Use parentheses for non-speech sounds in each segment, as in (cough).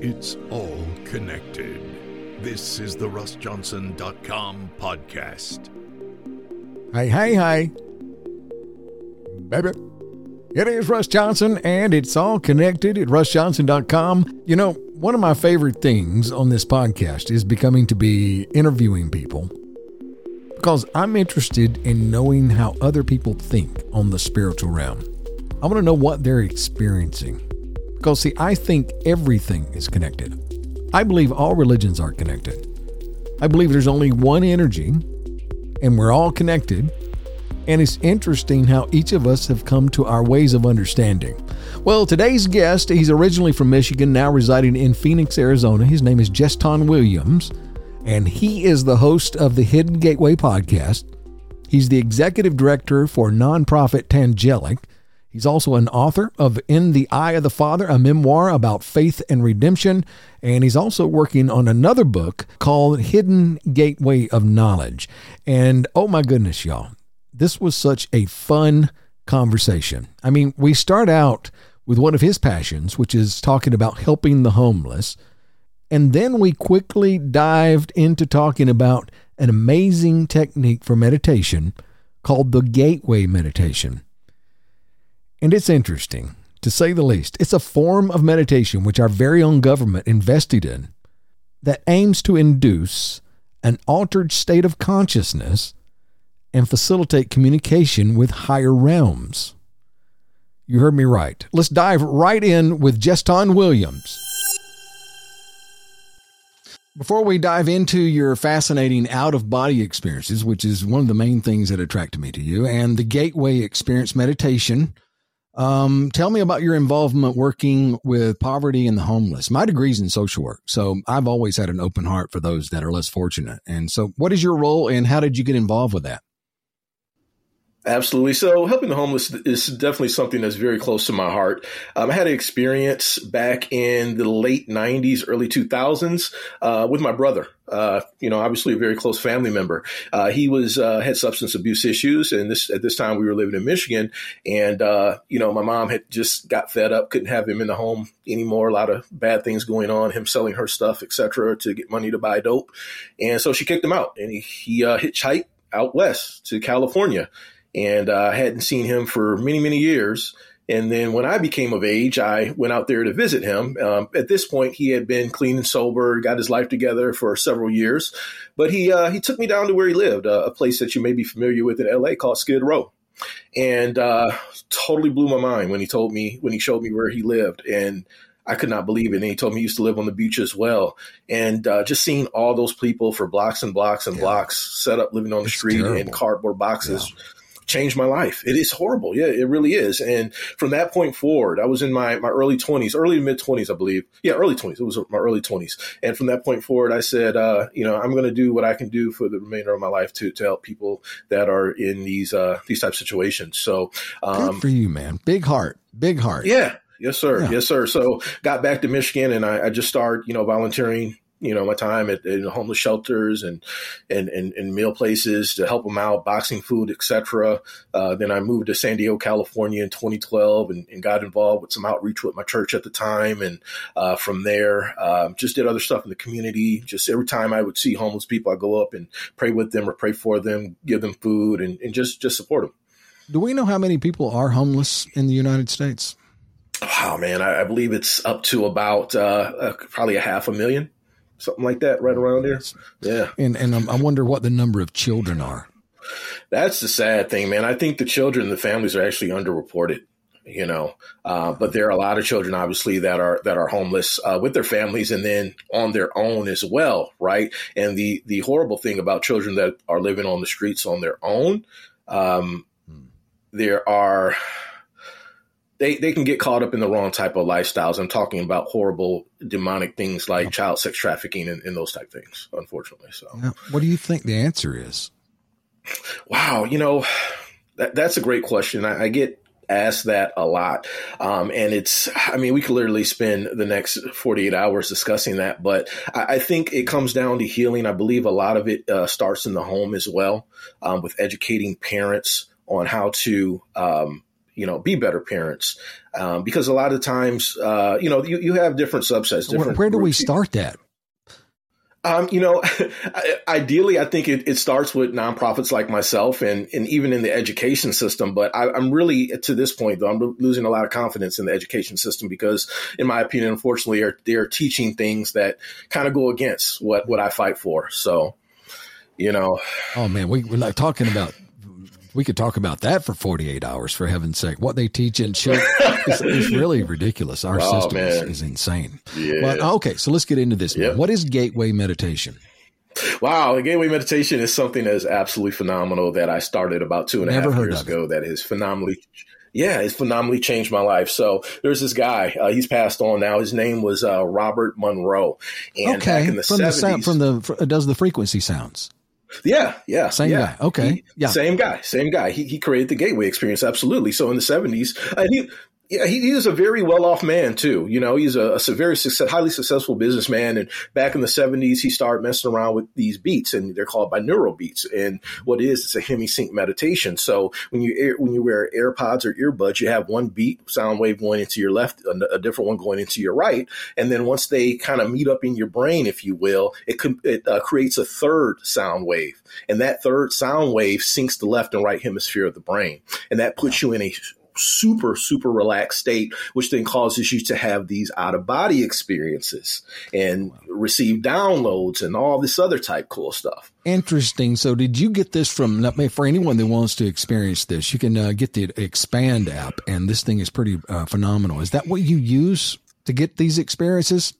It's all connected. This is the RussJohnson.com podcast. Hey, hey, hey. Baby. It is Russ Johnson, and it's all connected at russjohnson.com. You know, one of my favorite things on this podcast is becoming to be interviewing people because I'm interested in knowing how other people think on the spiritual realm. I want to know what they're experiencing. Because, see, I think everything is connected. I believe all religions are connected. I believe there's only one energy, and we're all connected. And it's interesting how each of us have come to our ways of understanding. Well, today's guest, he's originally from Michigan, now residing in Phoenix, Arizona. His name is Jesston Williams, and he is the host of the Hidden Gateway podcast. He's the executive director for nonprofit Tangelic. He's also an author of In the Eye of the Father, a memoir about faith and redemption. And he's also working on another book called Hidden Gateway of Knowledge. And oh my goodness, y'all, this was such a fun conversation. I mean, we start out with one of his passions, which is talking about helping the homeless. And then we quickly dived into talking about an amazing technique for meditation called the Gateway Meditation. And it's interesting, to say the least. It's a form of meditation which our very own government invested in that aims to induce an altered state of consciousness and facilitate communication with higher realms. You heard me right. Let's dive right in with Jesston Williams. Before we dive into your fascinating out of body experiences, which is one of the main things that attracted me to you, and the Gateway Experience Meditation, um, tell me about your involvement working with poverty and the homeless. My degree's in social work, so I've always had an open heart for those that are less fortunate. And so, what is your role, and how did you get involved with that? Absolutely. So helping the homeless is definitely something that's very close to my heart. Um, I had an experience back in the late 90s, early 2000s uh, with my brother. Uh, you know, obviously a very close family member. Uh, he was uh, had substance abuse issues, and this at this time we were living in Michigan, and uh, you know, my mom had just got fed up, couldn't have him in the home anymore. A lot of bad things going on, him selling her stuff, etc., to get money to buy dope, and so she kicked him out, and he, he uh, hitchhiked out west to California and uh, I hadn't seen him for many, many years. And then when I became of age, I went out there to visit him. Um, at this point, he had been clean and sober, got his life together for several years. But he uh, he took me down to where he lived, uh, a place that you may be familiar with in LA called Skid Row, and uh, totally blew my mind when he told me when he showed me where he lived and. I could not believe it. And he told me he used to live on the beach as well. And uh, just seeing all those people for blocks and blocks and yeah. blocks set up living on the it's street terrible. in cardboard boxes yeah changed my life. It is horrible. Yeah, it really is. And from that point forward, I was in my, my early 20s, early to mid 20s, I believe. Yeah, early 20s. It was my early 20s. And from that point forward, I said, uh, you know, I'm going to do what I can do for the remainder of my life to, to help people that are in these, uh, these type of situations. So, um, good for you, man. Big heart, big heart. Yeah. Yes, sir. Yeah. Yes, sir. So got back to Michigan and I, I just started, you know, volunteering you know my time at, at homeless shelters and, and, and and meal places to help them out, boxing food, etc. Uh, then I moved to San Diego, California in 2012, and, and, got involved with some outreach with my church at the time. And uh, from there, um, just did other stuff in the community. Just every time I would see homeless people, I go up and pray with them or pray for them, give them food, and, and just just support them. Do we know how many people are homeless in the United States? Wow, man, I, I believe it's up to about uh, uh probably a half a million something like that, right around there. Yeah, and and I wonder what the number of children are. That's the sad thing, man. I think the children, the families are actually underreported. You know, uh, but there are a lot of children, obviously, that are that are homeless uh, with their families and then on their own as well, right? And the the horrible thing about children that are living on the streets on their own, um, hmm. there are they, they can get caught up in the wrong type of lifestyles. I'm talking about horrible demonic things like child sex trafficking and, and those type things, unfortunately. So, now, what do you think the answer is? Wow, you know, that, that's a great question. I, I get asked that a lot. Um, and it's, I mean, we could literally spend the next 48 hours discussing that, but I, I think it comes down to healing. I believe a lot of it uh, starts in the home as well, um, with educating parents on how to um, you know, be better parents. Um, because a lot of times, uh, you know, you, you have different subsets. Different where, where do we start that? Um, you know, (laughs) ideally, I think it, it, starts with nonprofits like myself and, and even in the education system. But I, am really, to this point, though, I'm losing a lot of confidence in the education system because, in my opinion, unfortunately, they're, they're teaching things that kind of go against what, what I fight for. So, you know. Oh, man, we, we're not talking about we could talk about that for 48 hours for heaven's sake what they teach in children is, is really ridiculous our oh, system is, is, insane yeah. but okay so let's get into this yep. what is gateway meditation Wow, the gateway meditation is something that is absolutely phenomenal that I started about two and a half years ago. That is phenomenally yeah, it's phenomenally changed my life. So there's this guy, uh, he's passed on now. His name was uh, Robert Monroe. And okay, from 70s, the sound, from the does the frequency sounds. Yeah, yeah, same yeah. guy. Okay, he, yeah, same guy, same guy. He he created the gateway experience. Absolutely. So in the seventies, and he yeah, he, he is a very well off man too. You know, he's a, a very success, highly successful businessman. And back in the seventies, he started messing around with these beats, and they're called binaural beats. And what it is, it's a hemi sync meditation. So when you when you wear AirPods or earbuds, you have one beat sound wave going into your left, a, a different one going into your right, and then once they kind of meet up in your brain, if you will, it it uh, creates a third sound wave, and that third sound wave syncs the left and right hemisphere of the brain, and that puts you in a super, super relaxed state, which then causes you to have these out of body experiences and receive downloads and all this other type cool stuff. Interesting. So, did you get this from, for anyone that wants to experience this, you can uh, get the Expand app, and this thing is pretty uh, phenomenal. Is that what you use to get these experiences?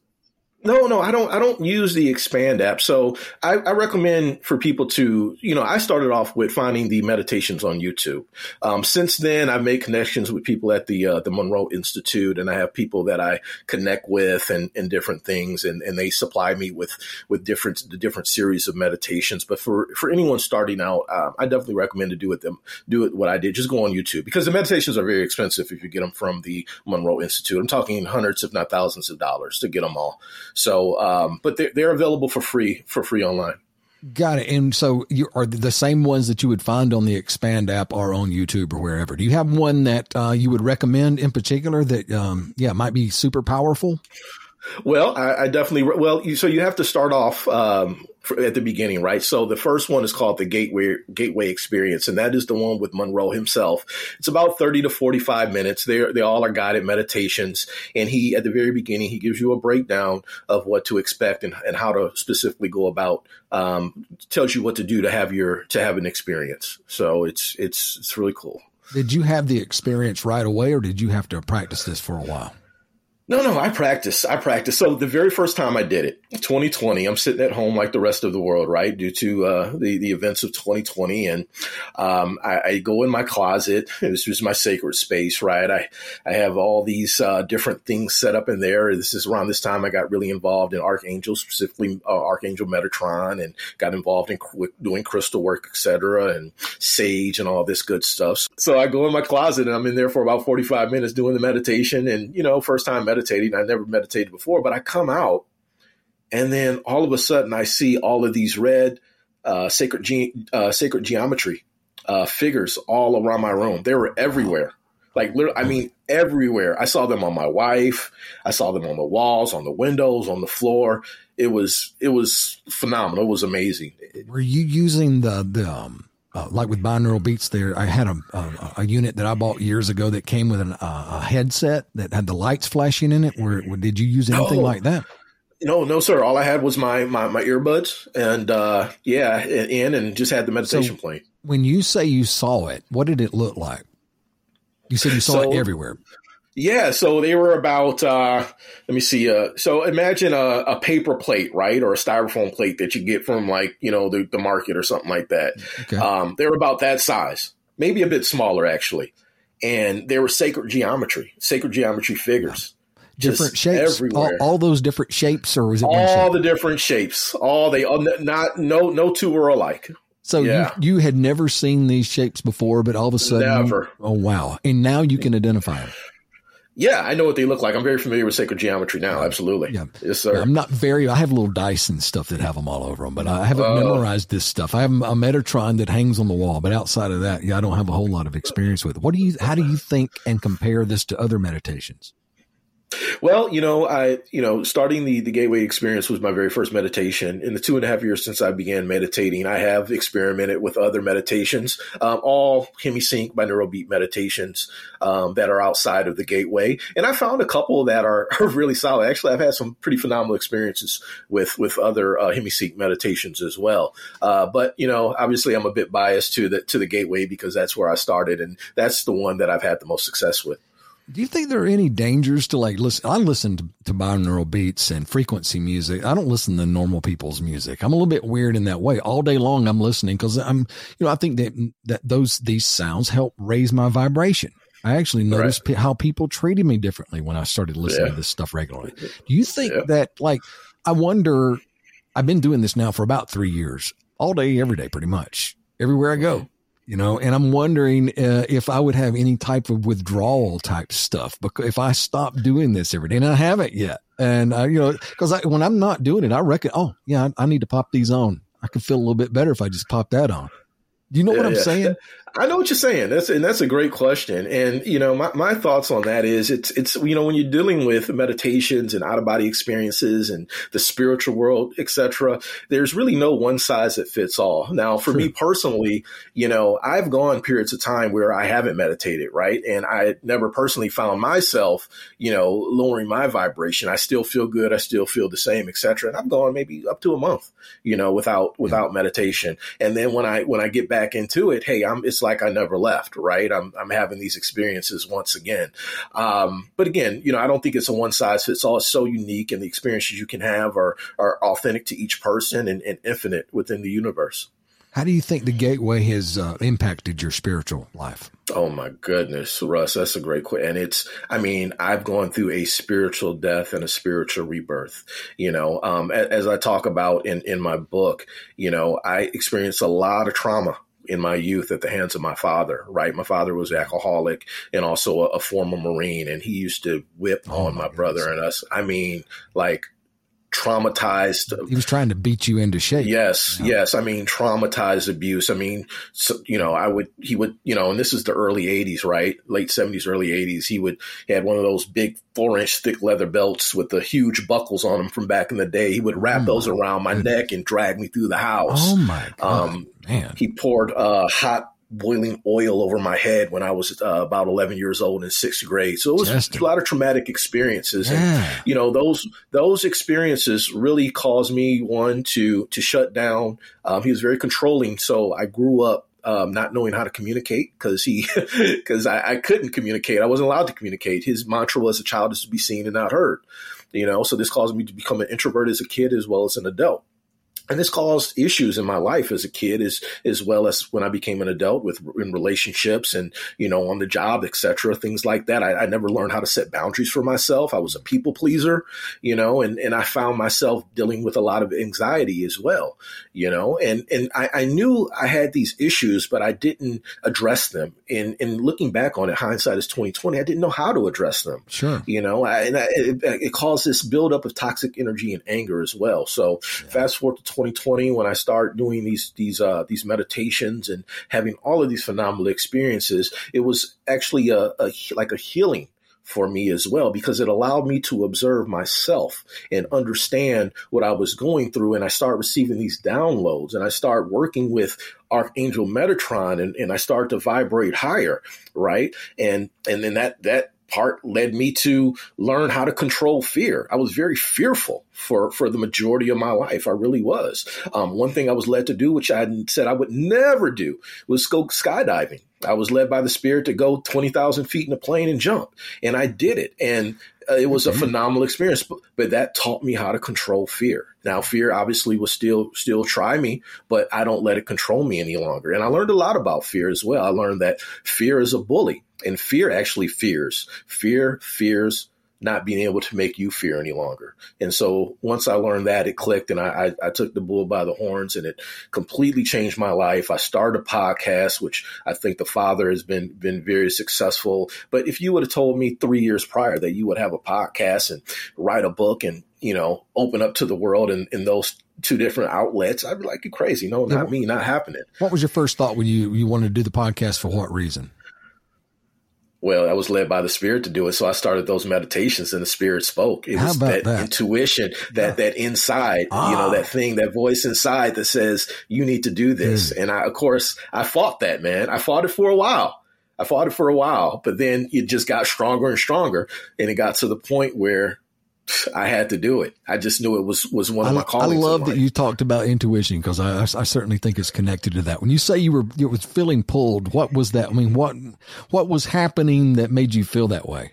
No, no, I don't. I don't use the Expand app. So I, I, recommend for people to, you know, I started off with finding the meditations on YouTube. Um, since then, I've made connections with people at the uh, the Monroe Institute, and I have people that I connect with and, and different things, and, and they supply me with with different the different series of meditations. But for for anyone starting out, uh, I definitely recommend to do it them do it what I did. Just go on YouTube because the meditations are very expensive if you get them from the Monroe Institute. I'm talking hundreds, if not thousands, of dollars to get them all. So, um, but they're, they're available for free for free online. Got it. And so you are the same ones that you would find on the Expand app or on YouTube or wherever. Do you have one that uh, you would recommend in particular that, um, yeah, might be super powerful? Well, I, I definitely, well, you, so you have to start off, um, at the beginning, right? So the first one is called the Gateway Gateway Experience, and that is the one with Monroe himself. It's about thirty to forty five minutes. They they all are guided meditations, and he at the very beginning he gives you a breakdown of what to expect and, and how to specifically go about. Um, tells you what to do to have your to have an experience. So it's it's it's really cool. Did you have the experience right away, or did you have to practice this for a while? No, no, I practice. I practice. So the very first time I did it, 2020, I'm sitting at home like the rest of the world, right? Due to uh, the the events of 2020, and um, I, I, go in my closet. This is my sacred space, right? I I have all these uh, different things set up in there. This is around this time I got really involved in Archangel, specifically uh, Archangel Metatron, and got involved in doing crystal work, etc., and sage and all this good stuff. So I go in my closet and I'm in there for about 45 minutes doing the meditation, and you know, first time meditating. I never meditated before, but I come out and then all of a sudden I see all of these red uh, sacred ge- uh, sacred geometry uh, figures all around my room. They were everywhere. Like literally, I mean, everywhere. I saw them on my wife. I saw them on the walls, on the windows, on the floor. It was it was phenomenal. It was amazing. Were you using the the um, uh, like with binaural beats there i had a, a, a, unit that i bought years ago that came with an, uh, a headset that had the lights flashing in it. Where, where did you use anything like that? No no sir. All i had was my my, my earbuds and uh, yeah in and just had the meditation so playing when you say you saw it what did it look like? You said you saw so, it everywhere yeah, so they were about uh, let me see. Uh, so imagine a, a, paper plate, right, or a styrofoam plate that you get from like you know the, the market or something like that. Okay. Um, they were about that size, maybe a bit smaller actually, and they were sacred geometry, sacred geometry figures. Different shapes, everywhere. All, all, those different shapes, or was it all the different shapes? All they not no no two were alike. So yeah. you you had never seen these shapes before, but all of a sudden, never. Oh wow! And now you can identify them. Yeah, I know what they look like. I'm very familiar with sacred geometry now. Absolutely. Yeah. Yes, sir. I'm not very. I have little dice and stuff that have them all over them, but I haven't uh, memorized this stuff. I have a Metatron that hangs on the wall, but outside of that, yeah, I don't have a whole lot of experience with it. What do you? How do you think and compare this to other meditations? Well, you know, I, you know, starting the, the gateway experience was my very first meditation. In the two and a half years since I began meditating, I have experimented with other meditations, um, all HemiSync binaural beat meditations um, that are outside of the gateway. And I found a couple that are, (laughs) are, really solid. Actually, I've had some pretty phenomenal experiences with, with other uh, HemiSync meditations as well. Uh, but, you know, obviously I'm a bit biased to the, to the gateway because that's where I started. And that's the one that I've had the most success with. Do you think there are any dangers to like listen? I listen to, to binaural beats and frequency music. I don't listen to normal people's music. I'm a little bit weird in that way. All day long, I'm listening because I'm, you know, I think that that those these sounds help raise my vibration. I actually noticed right. p- how people treated me differently when I started listening yeah. to this stuff regularly. Do you think yeah. that like I wonder? I've been doing this now for about three years, all day, every day, pretty much everywhere I go you know, and I'm wondering uh, if I would have any type of withdrawal type stuff because if I stop doing this every day, and I haven't yet, and I, you know, because when I'm not doing it, I reckon, oh yeah, I, I, need to pop these on. I can feel a little bit better if I just pop that on. Do you know yeah, what I'm yeah. saying? I know what you're saying. That's and that's a great question. And you know, my, my thoughts on that is it's it's you know when you're dealing with meditations and out of body experiences and the spiritual world, etc. There's really no one size that fits all. Now, for me personally, you know, I've gone periods of time where I haven't meditated, right, and I never personally found myself, you know, lowering my vibration. I still feel good. I still feel the same, etc. And I've gone maybe up to a month, you know, without without meditation. And then when I when I get back into it, hey, I'm it's like I never left, right? I'm, I'm having these experiences once again. Um, but again, you know, I don't think it's a one size fits all. It's so unique and the experiences you can have are, are authentic to each person and, and infinite within the universe. How do you think the gateway has uh, impacted your spiritual life? Oh my goodness, Russ, that's a great question. And it's, I mean, I've gone through a spiritual death and a spiritual rebirth. You know, um, as, as I talk about in in my book, you know, I experienced a lot of trauma in my youth at the hands of my father, right? My father was alcoholic and also a, a former Marine, and he used to whip oh on my, my brother and us. I mean, like traumatized. He was trying to beat you into shape. Yes, you know? yes. I mean, traumatized abuse. I mean, so, you know, I would, he would, you know, and this is the early 80s, right? Late 70s, early 80s. He would, he had one of those big four inch thick leather belts with the huge buckles on them from back in the day. He would wrap oh those around my neck and drag me through the house. Oh my God. Um, Man. He poured uh, hot boiling oil over my head when I was uh, about 11 years old in sixth grade. So it was a lot of traumatic experiences. Yeah. And, you know, those, those experiences really caused me one to, to shut down. Um, he was very controlling. So I grew up um, not knowing how to communicate because he (laughs) because I, I, couldn't communicate. I wasn't allowed to communicate. His mantra was a child is to be seen and not heard. You know, so this caused me to become an introvert as a kid as well as an adult and this caused issues in my life as a kid as as well as when I became an adult with in relationships and you know on the job etc things like that. I, I, never learned how to set boundaries for myself. I was a people pleaser you know and and I found myself dealing with a lot of anxiety as well you know and and I, I knew I had these issues but I didn't address them. And and looking back on it hindsight is 2020 I didn't know how to address them sure. you know I, and I, it, it, caused this buildup of toxic energy and anger as well. So yeah. fast forward to 2020 when I start doing these these uh, these meditations and having all of these phenomenal experiences, it was actually a, a like a healing for me as well because it allowed me to observe myself and understand what I was going through. And I start receiving these downloads and I start working with Archangel Metatron and, and I start to vibrate higher. Right. And, and then that, that part led me to learn how to control fear. I was very fearful for, for the majority of my life. I really was. Um, one thing I was led to do, which I said I would never do, was go skydiving. I was led by the spirit to go 20,000 feet in a plane and jump. And I did it. And Uh, it was a phenomenal experience, but, but that taught me how to control fear. Now, fear obviously will still still try me, but I don't let it control me any longer. And I learned a lot about fear as well. I learned that fear is a bully, and fear actually fears. Fear fears not being able to make you fear any longer. And so once I learned that, it clicked and I, I, I took the bull by the horns and it completely changed my life. I started a podcast, which I think the father has been, been very successful. But if you would have told me three years prior that you would have a podcast and write a book and, you know, open up to the world in, in those two different outlets, I'd be like, you crazy. No, not me, not happening. What was your first thought when you, you wanted to do the podcast for what reason? Well, I was led by the spirit to do it. So I started those meditations and the spirit spoke. It was that, that, intuition, that, yeah. that inside, ah. you know, that thing, that voice inside that says, you need to do this. Mm. And I, of course, I fought that, man. I fought it for a while. I fought it for a while, but then it just got stronger and stronger. And it got to the point where I had to do it. I just knew it was was one of I, my callings. I love that you talked about intuition because I, I certainly think it's connected to that. When you say you were you was feeling pulled, what was that? I mean, what what was happening that made you feel that way?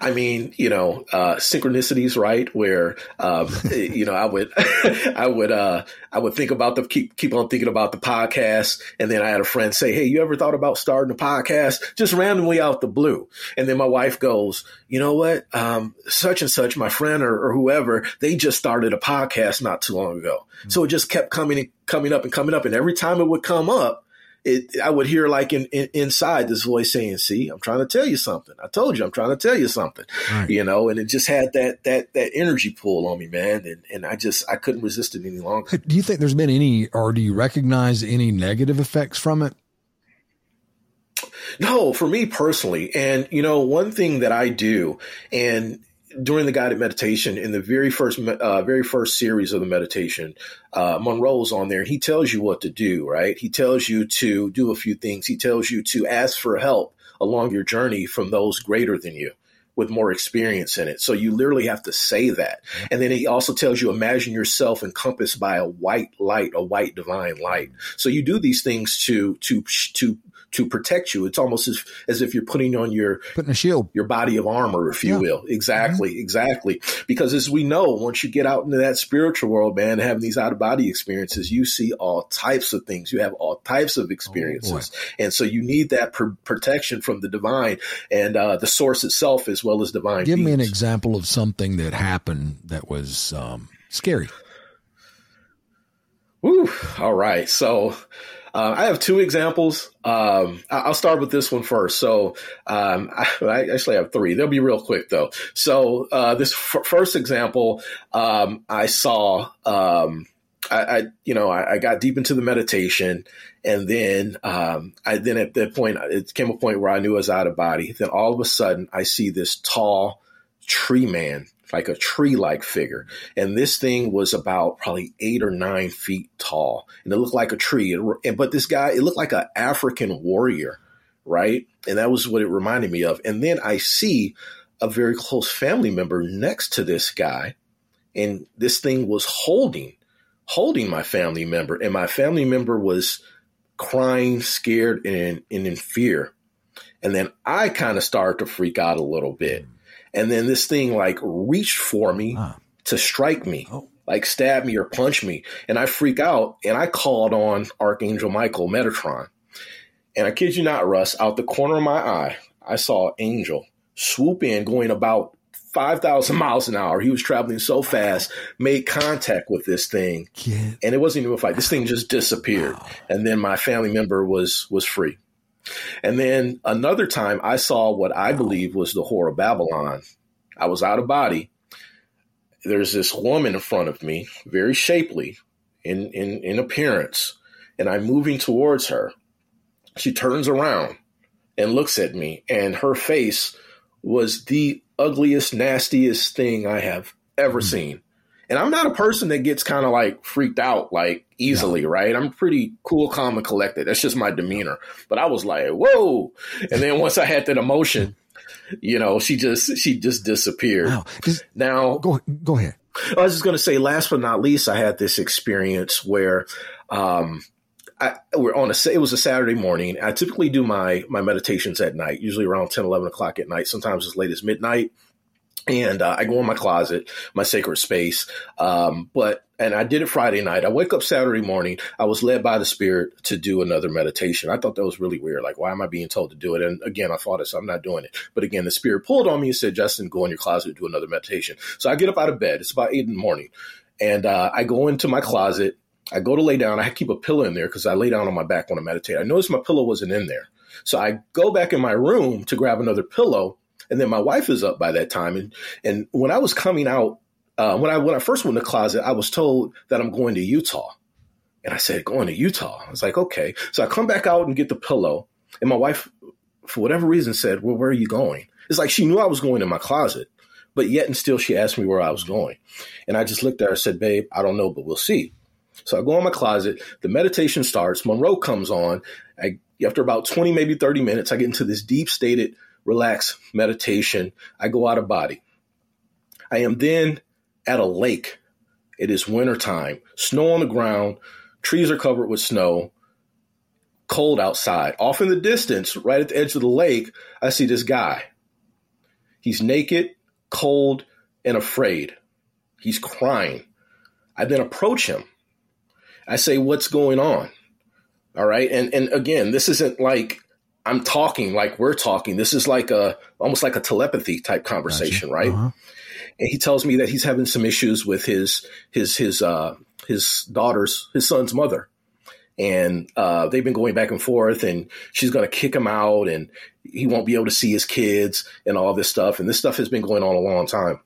I mean, you know, uh, synchronicities, right? Where, um, (laughs) you know, I would, (laughs) I would, uh, I would think about the, keep, keep on thinking about the podcast. And then I had a friend say, Hey, you ever thought about starting a podcast just randomly out the blue? And then my wife goes, you know what? Um, such and such, my friend or, or whoever, they just started a podcast not too long ago. Mm-hmm. So it just kept coming, coming up and coming up. And every time it would come up, it, I would hear like in, in, inside this voice saying, "See, I'm trying to tell you something. I told you, I'm trying to tell you something." Right. You know, and it just had that that that energy pull on me, man, and and I just I couldn't resist it any longer. Do you think there's been any, or do you recognize any negative effects from it? No, for me personally, and you know, one thing that I do, and during the guided meditation in the very first uh, very first series of the meditation uh, monroe's on there and he tells you what to do right? He tells you to do a few things. He tells you to ask for help along your journey from those greater than you with more experience in it. So you literally have to say that. And then he also tells you imagine yourself encompassed by a white light a white divine light. So you do these things to to to to protect you. It's almost as, as if you're putting on your putting a shield, your body of armor, if you yeah. will. Exactly, mm-hmm. exactly. Because as we know, once you get out into that spiritual world, man, having these out of body experiences, you see all types of things. You have all types of experiences, oh, and so you need that pr- protection from the divine and uh, the source itself, as well as divine. Give beings. me an example of something that happened that was um, scary. Woo! All right, so uh, I have two examples. Um, I'll start with this one first. So um, (laughs) I, I, actually have three. They'll be real quick though. So uh, this f- first example, um, I saw. Um, I, I, you know, I, I, got deep into the meditation, and then um, I then at that point it came a point where I knew I was out of body. Then all of a sudden, I see this tall tree man like a tree like figure. And this thing was about probably eight or nine feet tall. And it looked like a tree. It, but this guy, it looked like an African warrior, right? And that was what it reminded me of. And then I see a very close family member next to this guy. And this thing was holding, holding my family member. And my family member was crying, scared, and, and in fear. And then I kind of started to freak out a little bit. And then this thing like reached for me ah. to strike me, oh. like stab me or punch me. And I freak out and I called on Archangel Michael Metatron. And I kid you not, Russ, out the corner of my eye, I saw Angel swoop in going about 5,000 (laughs) miles an hour. He was traveling so fast, made contact with this thing. And it wasn't even a fight. This thing just disappeared. Wow. And then my family member was was free. And then another time I saw what I believe was the whore of Babylon. I was out of body. There's this woman in front of me, very shapely in, in, in appearance, and I'm moving towards her. She turns around and looks at me, and her face was the ugliest, nastiest thing I have ever mm-hmm. seen. And I'm not a person that gets kind of like freaked out like easily, right? I'm pretty cool, calm, and collected. That's just my demeanor. But I was like, whoa. And then once I had that emotion, you know, she just she just disappeared. Wow. Just, now go go ahead. I was just gonna say, last but not least, I had this experience where um I, we're on a, it was a Saturday morning. I typically do my, my meditations at night, usually around 10, 11 o'clock at night, sometimes as late as midnight. And uh, I go in my closet, my sacred space. Um, but and I did it Friday night. I wake up Saturday morning. I was led by the Spirit to do another meditation. I thought that was really weird. Like, why am I being told to do it? And again, I thought it, so I'm not doing it. But again, the Spirit pulled on me and said, "Justin, go in your closet and do another meditation." So I get up out of bed. It's about eight in the morning, and uh, I go into my closet. I go to lay down. I keep a pillow in there because I lay down on my back when I meditate. I noticed my pillow wasn't in there, so I go back in my room to grab another pillow and then my wife is up by that time. And and when I was coming out, uh, when I when I first went the closet, I was told that I'm going to Utah. And I said, going to Utah. I was like, okay. So I come back out and get the pillow. And my wife, for whatever reason, said, Well, where are you going? It's like she knew I was going in my closet, but yet and still she asked me where I was going. And I just looked at her and said, Babe, I don't know, but we'll see. So I go in my closet, the meditation starts, Monroe comes on. I after about 20, maybe 30 minutes, I get into this deep stated relax, meditation. I go out of body. I am then at a lake. It is wintertime, snow on the ground, trees are covered with snow, cold outside. Off in the distance, right at the edge of the lake, I see this guy. He's naked, cold, and afraid. He's crying. I then approach him. I say, What's going on? All right. And and again, this isn't like I'm talking like we're talking. This is like a almost like a telepathy type conversation, gotcha. right? Uh-huh. And he tells me that he's having some issues with his his his uh his daughter's his son's mother. And uh, they've been going back and forth, and she's going to kick him out, and he won't be able to see his kids, and all this stuff. And this stuff has been going on a long time.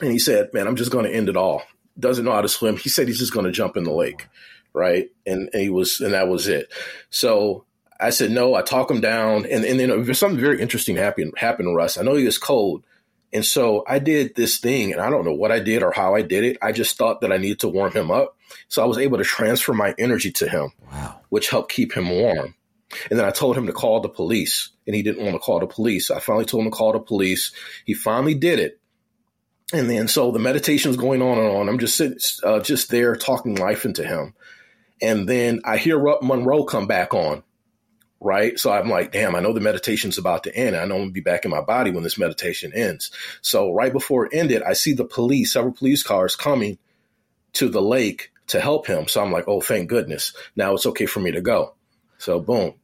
And he said, "Man, I'm just going to end it all." Doesn't know how to swim. He said he's just going to jump in the lake, right? And, and he was, and that was it. So I said no. I talk him down, and and then something very interesting happened happened to Russ. I know he was cold, and so I did this thing, and I don't know what I did or how I did it. I just thought that I needed to warm him up, so I was able to transfer my energy to him, wow. which helped keep him warm. And then I told him to call the police, and he didn't want to call the police. I finally told him to call the police. He finally did it. And then so the meditation meditation's going on and on. I'm just sitting, uh, just there talking life into him. And then I hear Monroe come back on right? So I'm like, damn, I know the meditation's about to end. I know I'm gonna be back in my body when this meditation ends. So right before it ended, I see the police, several police cars coming to the lake to help him. So I'm like, oh, thank goodness. Now it's okay for me to go. So boom.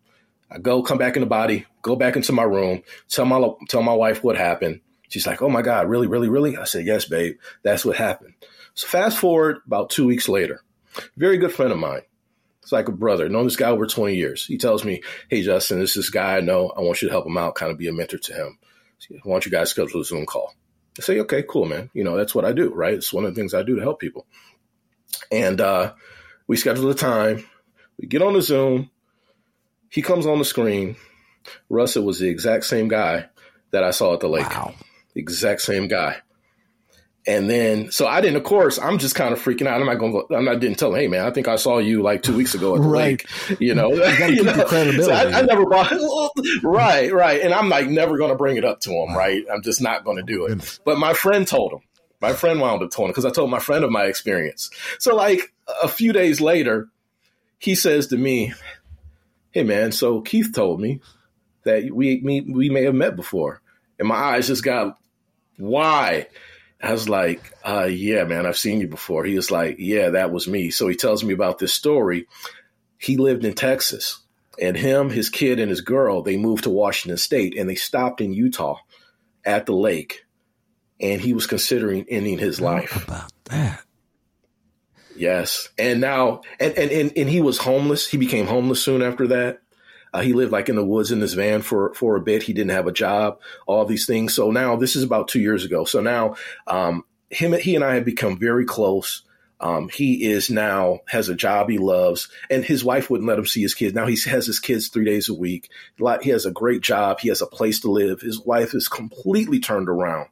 I go, come back in the body, go back into my room, tell my tell my wife what happened. She's like, "Oh my God, really, really, really?" I said, "Yes, babe, that's what happened." So fast forward about two weeks later, very good friend of mine, it's like a brother. Known this guy over 20 years. He tells me, Hey, Justin, this is this guy I know. I want you to help him out, kind of be a mentor to him. I want you guys to schedule a Zoom call. I say, okay, cool, man. You know, that's what I do, right? It's one of the things I do to help people. And uh, we schedule the time. We get on the Zoom. He comes on the screen. Russell was the exact same guy that I saw at the lake. Wow. Exact same guy. And then, so I didn't, of course, I'm just kind of freaking out. I'm not going to, I'm not, didn't tell him, hey, man, I think I saw you like two weeks ago at the right. lake, you know. you (laughs) you know? So I, I, never brought, (laughs) right, right. And I'm like never going to bring it up to him, right? I'm just not going to do it. But my friend told him. My friend wound up telling him because I told my friend of my experience. So, like a few days later, he says to me, hey, man, so Keith told me that we, we, we may have met before. And my eyes just got wide. I was like, uh, yeah, man, I've seen you before. He was like, yeah, that was me. So he tells me about this story. He lived in Texas and him, his kid, and his girl, they moved to Washington State and they stopped in Utah at the lake. And he was considering ending his life. about that? Yes. And now, and, and, and, and he was homeless. He became homeless soon after that. Uh, he lived like in the woods in his van for for a bit. He didn't have a job. All these things. So now this is about two years ago. So now um, him he and I have become very close. Um, he is now has a job he loves, and his wife wouldn't let him see his kids. Now he has his kids three days a week. He has a great job. He has a place to live. His life is completely turned around,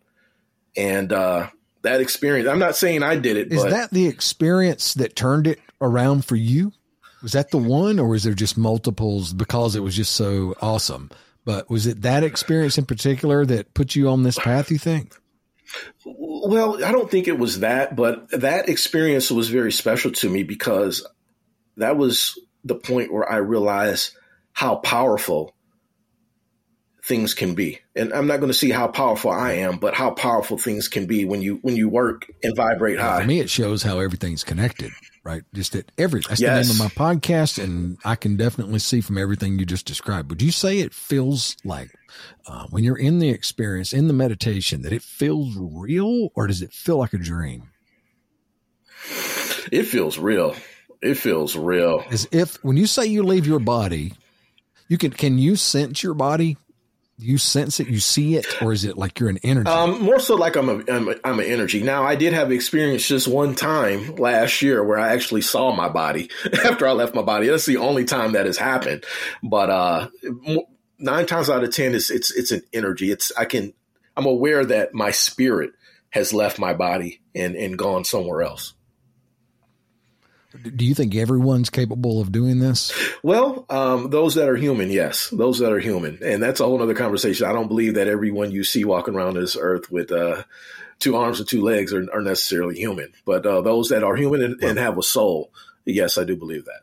and uh, that experience. I'm not saying I did it. Is that the experience that turned it around for you? Was that the one, or was there just multiples because it was just so awesome? But was it that experience in particular that put you on this path? You think? Well, I don't think it was that, but that experience was very special to me because that was the point where I realized how powerful things can be. And I'm not going to see how powerful I am, but how powerful things can be when you when you work and vibrate high. For me, it shows how everything's connected, right? Just that every that's Yes. the name of my podcast, and I can definitely see from everything you just described. Would you say it feels like uh, when you're in the experience, in the meditation, that it feels real, or does it feel like a dream? It feels real. It feels real. As if when you say you leave your body, you can can you sense your body? You sense it? You see it, or is it like you're an energy? Um, more so like I'm a, I'm a I'm an energy. Now I did have experience just one time last year where I actually saw my body (laughs) after I left my body. That's the only time that has happened. But uh, nine times out of ten, it's it's it's an energy. It's I can I'm aware that my spirit has left my body and and gone somewhere else. Do you think everyone's capable of doing this? Well, um, those that are human, yes, those that are human, and that's a whole other conversation. I don't believe that everyone you see walking around this earth with uh, two arms and two legs are, are necessarily human, but uh, those that are human and, and have a soul, yes, I do believe that.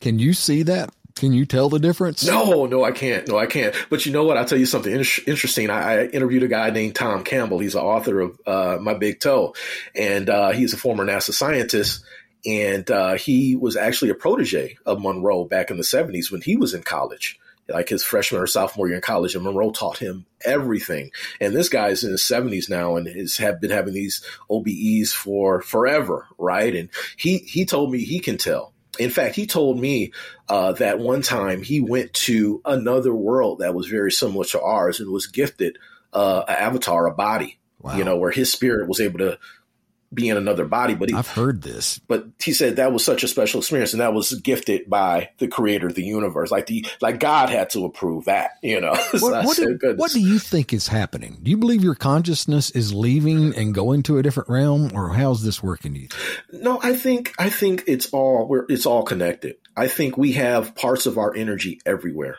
Can you see that? Can you tell the difference? No, no, I can't. No, I can't. But you know what? I'll tell you something in- interesting. I, I interviewed a guy named Tom Campbell. He's the author of uh, My Big Toe, and uh, he's a former NASA scientist. And uh, he was actually a protege of Monroe back in the 70s when he was in college, like his freshman or sophomore year in college. And Monroe taught him everything. And this guy is in his 70s now and has have been having these OBEs for forever, right? And he he told me he can tell. In fact, he told me uh, that one time he went to another world that was very similar to ours and was gifted uh, an avatar, a body, Wow. you know, where his spirit was able to be in another body. But he, I've heard this. but he said that was such a special experience, and that was gifted by the creator of the universe. Like the like God had to approve that, you know. (laughs) So What, what, said, do, what do you think is happening? Do you believe your consciousness is leaving and going to a different realm, or how's this working? you? No, I think I think it's all we're it's all connected. I think we have parts of our energy everywhere,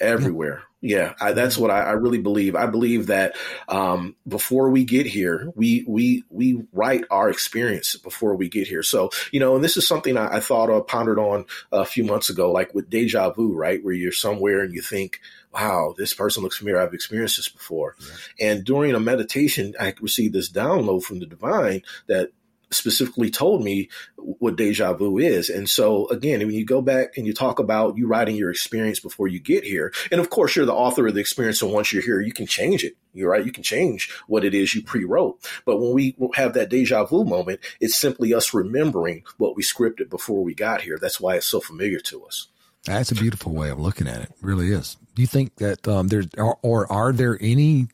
everywhere. Yeah, I, that's what I, I really believe. I believe that um, before we get here, we we we write our experience before we get here. So you know, and this is something I, I thought or pondered on a few months ago, like with deja vu, right, where you're somewhere and you think, "Wow, this person looks familiar. I've experienced this before." And during a meditation, I received this download from the divine that specifically told me what deja vu is. And so again, when you go back and you talk about you writing your experience before you get here, and of course you're the author of the experience, and once you're here, you can change it. You're right, you can change what it is you pre-wrote. But when we have that deja vu moment, it's simply us remembering what we scripted before we got here. That's why it's so familiar to us. That's a beautiful way of looking at it. it really is. Do you think that um, there's, or, or are there any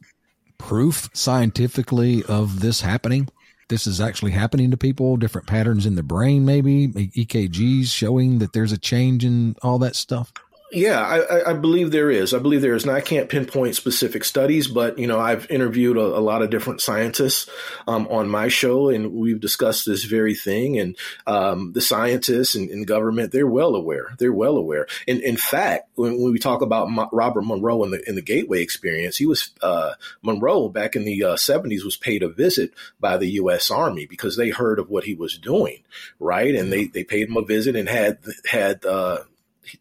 proof scientifically of this happening? This is actually happening to people, different patterns in the brain, maybe EKGs showing that there's a change in all that stuff. Yeah, I, I- believe there is. I believe there is. Now, I can't pinpoint specific studies, but you know, I've interviewed a, a lot of different scientists um, on my show, and we've discussed this very thing. And um, the scientists and, and government, they're well aware. They're well aware. And in fact, when, when we talk about Mo- Robert Monroe and the in the Gateway experience, he was uh, Monroe back in the uh, '70s was paid a visit by the U.S. Army because they heard of what he was doing, right? And they they paid him a visit and had had. Uh,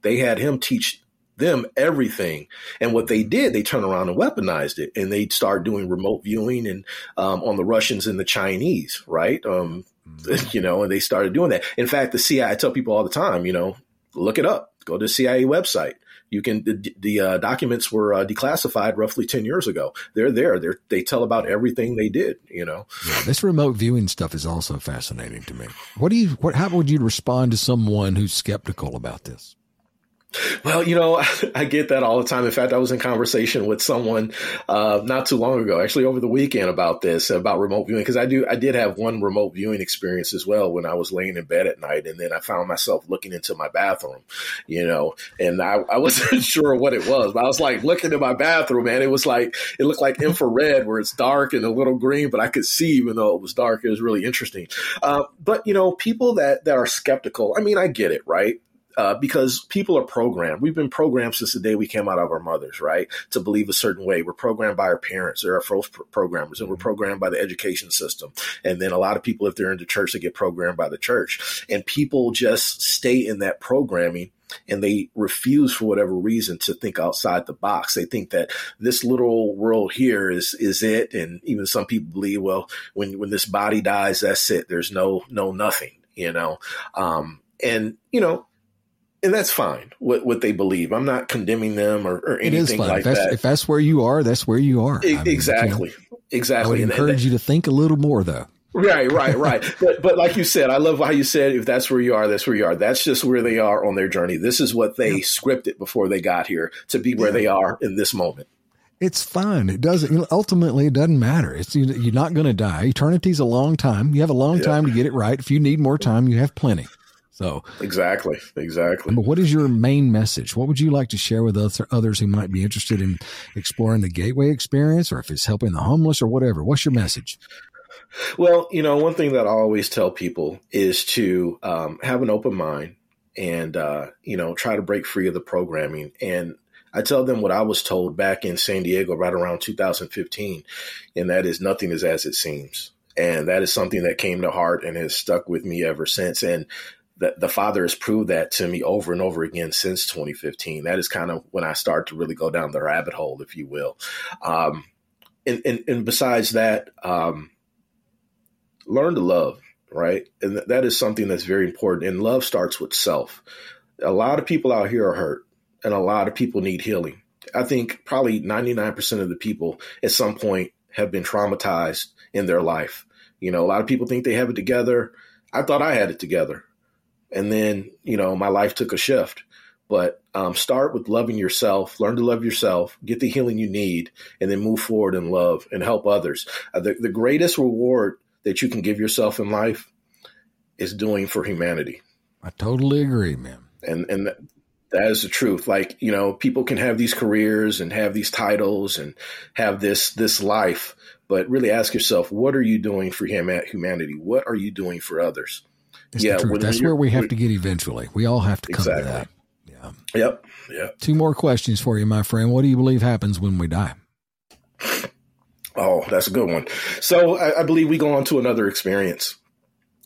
they had him teach them everything. And what they did, they turned around and weaponized it, and they start doing remote viewing and um, on the Russians and the Chinese, right? Um, (laughs) you know, and they started doing that. In fact, the CIA. I tell people all the time, you know, look it up. Go to the CIA website. You can the, the uh, documents were uh, declassified roughly ten years ago. They're there. They they tell about everything they did. You know. Yeah, this remote viewing stuff is also fascinating to me. What do you, what, how would you respond to someone who's skeptical about this? Well, you know, (laughs) I get that all the time. In fact, I was in conversation with someone uh, not too long ago, actually over the weekend, about this, about remote viewing, because I do, I did have one remote viewing experience as well when I was laying in bed at night, and then I found myself looking into my bathroom, you know, and I, I (laughs) wasn't sure what it was, but I was like looking in my bathroom, and it was like it looked like infrared, where it's dark and a little green, but I could see even though it was dark. It was really interesting. Uh, but you know, people that that are skeptical, I mean, I get it, right? Uh, because people are programmed. We've been programmed since the day we came out of our mothers, right? To believe a certain way. We're programmed by our parents. They're our first pro- programmers, and we're programmed by the education system. And then a lot of people, if they're into church, they get programmed by the church. And people just stay in that programming and they refuse for whatever reason to think outside the box. They think that this little world here is is it, and even some people believe, well, when when this body dies, that's it. There's no no nothing, you know. Um, and you know, and that's fine. What what they believe. I'm not condemning them or, or anything like if that's, that. If that's where you are, that's where you are. I mean, exactly, you know, exactly. I would encourage you to think a little more, though. Right, right, (laughs) right. but but like you said, I love how you said if that's where you are, that's where you are. That's just where they are on their journey. This is what they scripted before they got here to be where yeah. they are in this moment. It's fine. It doesn't ultimately it doesn't matter. It's you're not going to die. Eternity's a long time. You have a long time to get it right. If you need more time, you have plenty. So exactly, exactly. But what is your main message? What would you like to share with others who might be interested in exploring the Gateway experience, or if it's helping the homeless or whatever? What's your message? Well, you know, one thing that I always tell people is to um, have an open mind and, uh, you know, try to break free of the programming. And I tell them what I was told back in San Diego right around 2015, and that is nothing is as it seems. And that is something that came to heart and has stuck with me ever since. And the, the father has proved that to me over and over again since 2015. That is kind of when I start to really go down the rabbit hole, if you will. Um, and, and, and, besides that, um, learn to love, right? And th- that is something that's very important. And love starts with self. A lot of people out here are hurt, and a lot of people need healing. I think probably 99% of the people at some point have been traumatized in their life. You know, a lot of people think they have it together. I thought I had it together. And then, you know, my life took a shift. But um, start with loving yourself, learn to love yourself, get the healing you need, and then move forward in love and help others. Uh, the, the greatest reward that you can give yourself in life is doing for humanity. I totally agree, man. And and that is the truth. Like, you know, people can have these careers and have these titles and have this this life, but really ask yourself, what are you doing for humanity? What are you doing for others? It's yeah, that's where we have to get eventually. We all have to come exactly. to that. Yeah. Yep. Yep. Two more questions for you, my friend. What do you believe happens when we die? Oh, that's a good one. So I, I believe we go on to another experience.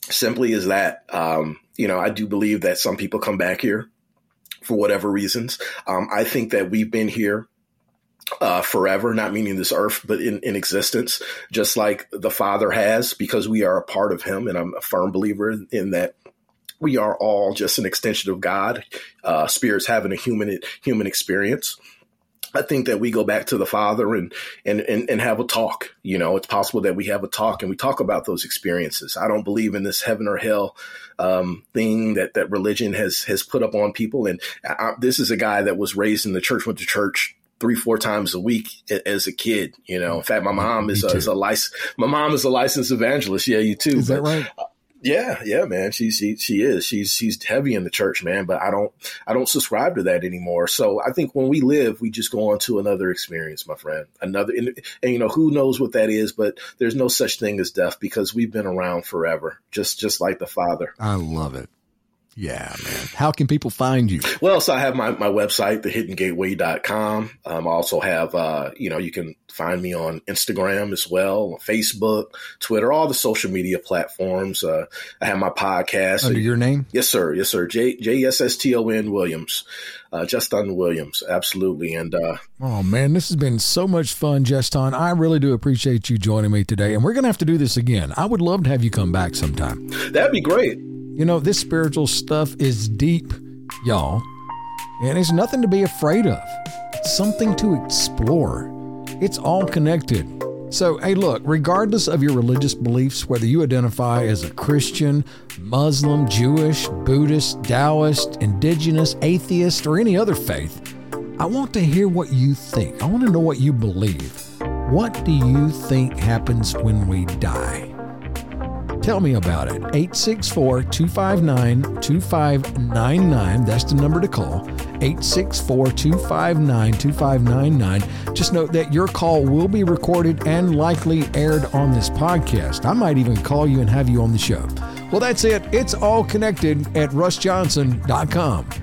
Simply as that, um, you know, I do believe that some people come back here for whatever reasons. Um, I think that we've been here uh, forever, not meaning this earth, but in, in existence, just like the Father has, because we are a part of Him. And I'm a firm believer in that we are all just an extension of God, uh, spirits having a human human experience. I think that we go back to the Father and, and and and have a talk. You know, it's possible that we have a talk and we talk about those experiences. I don't believe in this heaven or hell um, thing that that religion has has put up on people. And I, this is a guy that was raised in the church, went to church three four times a week as a kid. You know, in fact, my mom is a, is a license. My mom is a licensed evangelist. Yeah, you too. Is that right? Uh, yeah, yeah, man. She she she is. She's she's heavy in the church, man. But I don't I don't subscribe to that anymore. So I think when we live, we just go on to another experience, my friend. Another, and, and you know who knows what that is, but there's no such thing as death because we've been around forever, just just like the Father. I love it. Yeah, man. How can people find you? Well, so I have my, my website, thehiddengateway.com. Um, I also have, uh, you know, you can find me on Instagram as well, Facebook, Twitter, all the social media platforms. Uh, I have my podcast. Under your name? Yes, sir. Yes, sir. J J S S T O N Williams. Uh, Jesston Williams. Absolutely. And, uh, oh man, this has been so much fun, Jesston. I really do appreciate you joining me today. And we're going to have to do this again. I would love to have you come back sometime. That'd be great. You know, this spiritual stuff is deep, y'all, and it's nothing to be afraid of. It's something to explore. It's all connected. So, hey, look, regardless of your religious beliefs, whether you identify as a Christian, Muslim, Jewish, Buddhist, Taoist, indigenous, atheist, or any other faith, I want to hear what you think. I want to know what you believe. What do you think happens when we die? Tell me about it. 864 259 2599. That's the number to call. 864 259 2599. Just note that your call will be recorded and likely aired on this podcast. I might even call you and have you on the show. Well, that's it. It's all connected at russjohnson.com.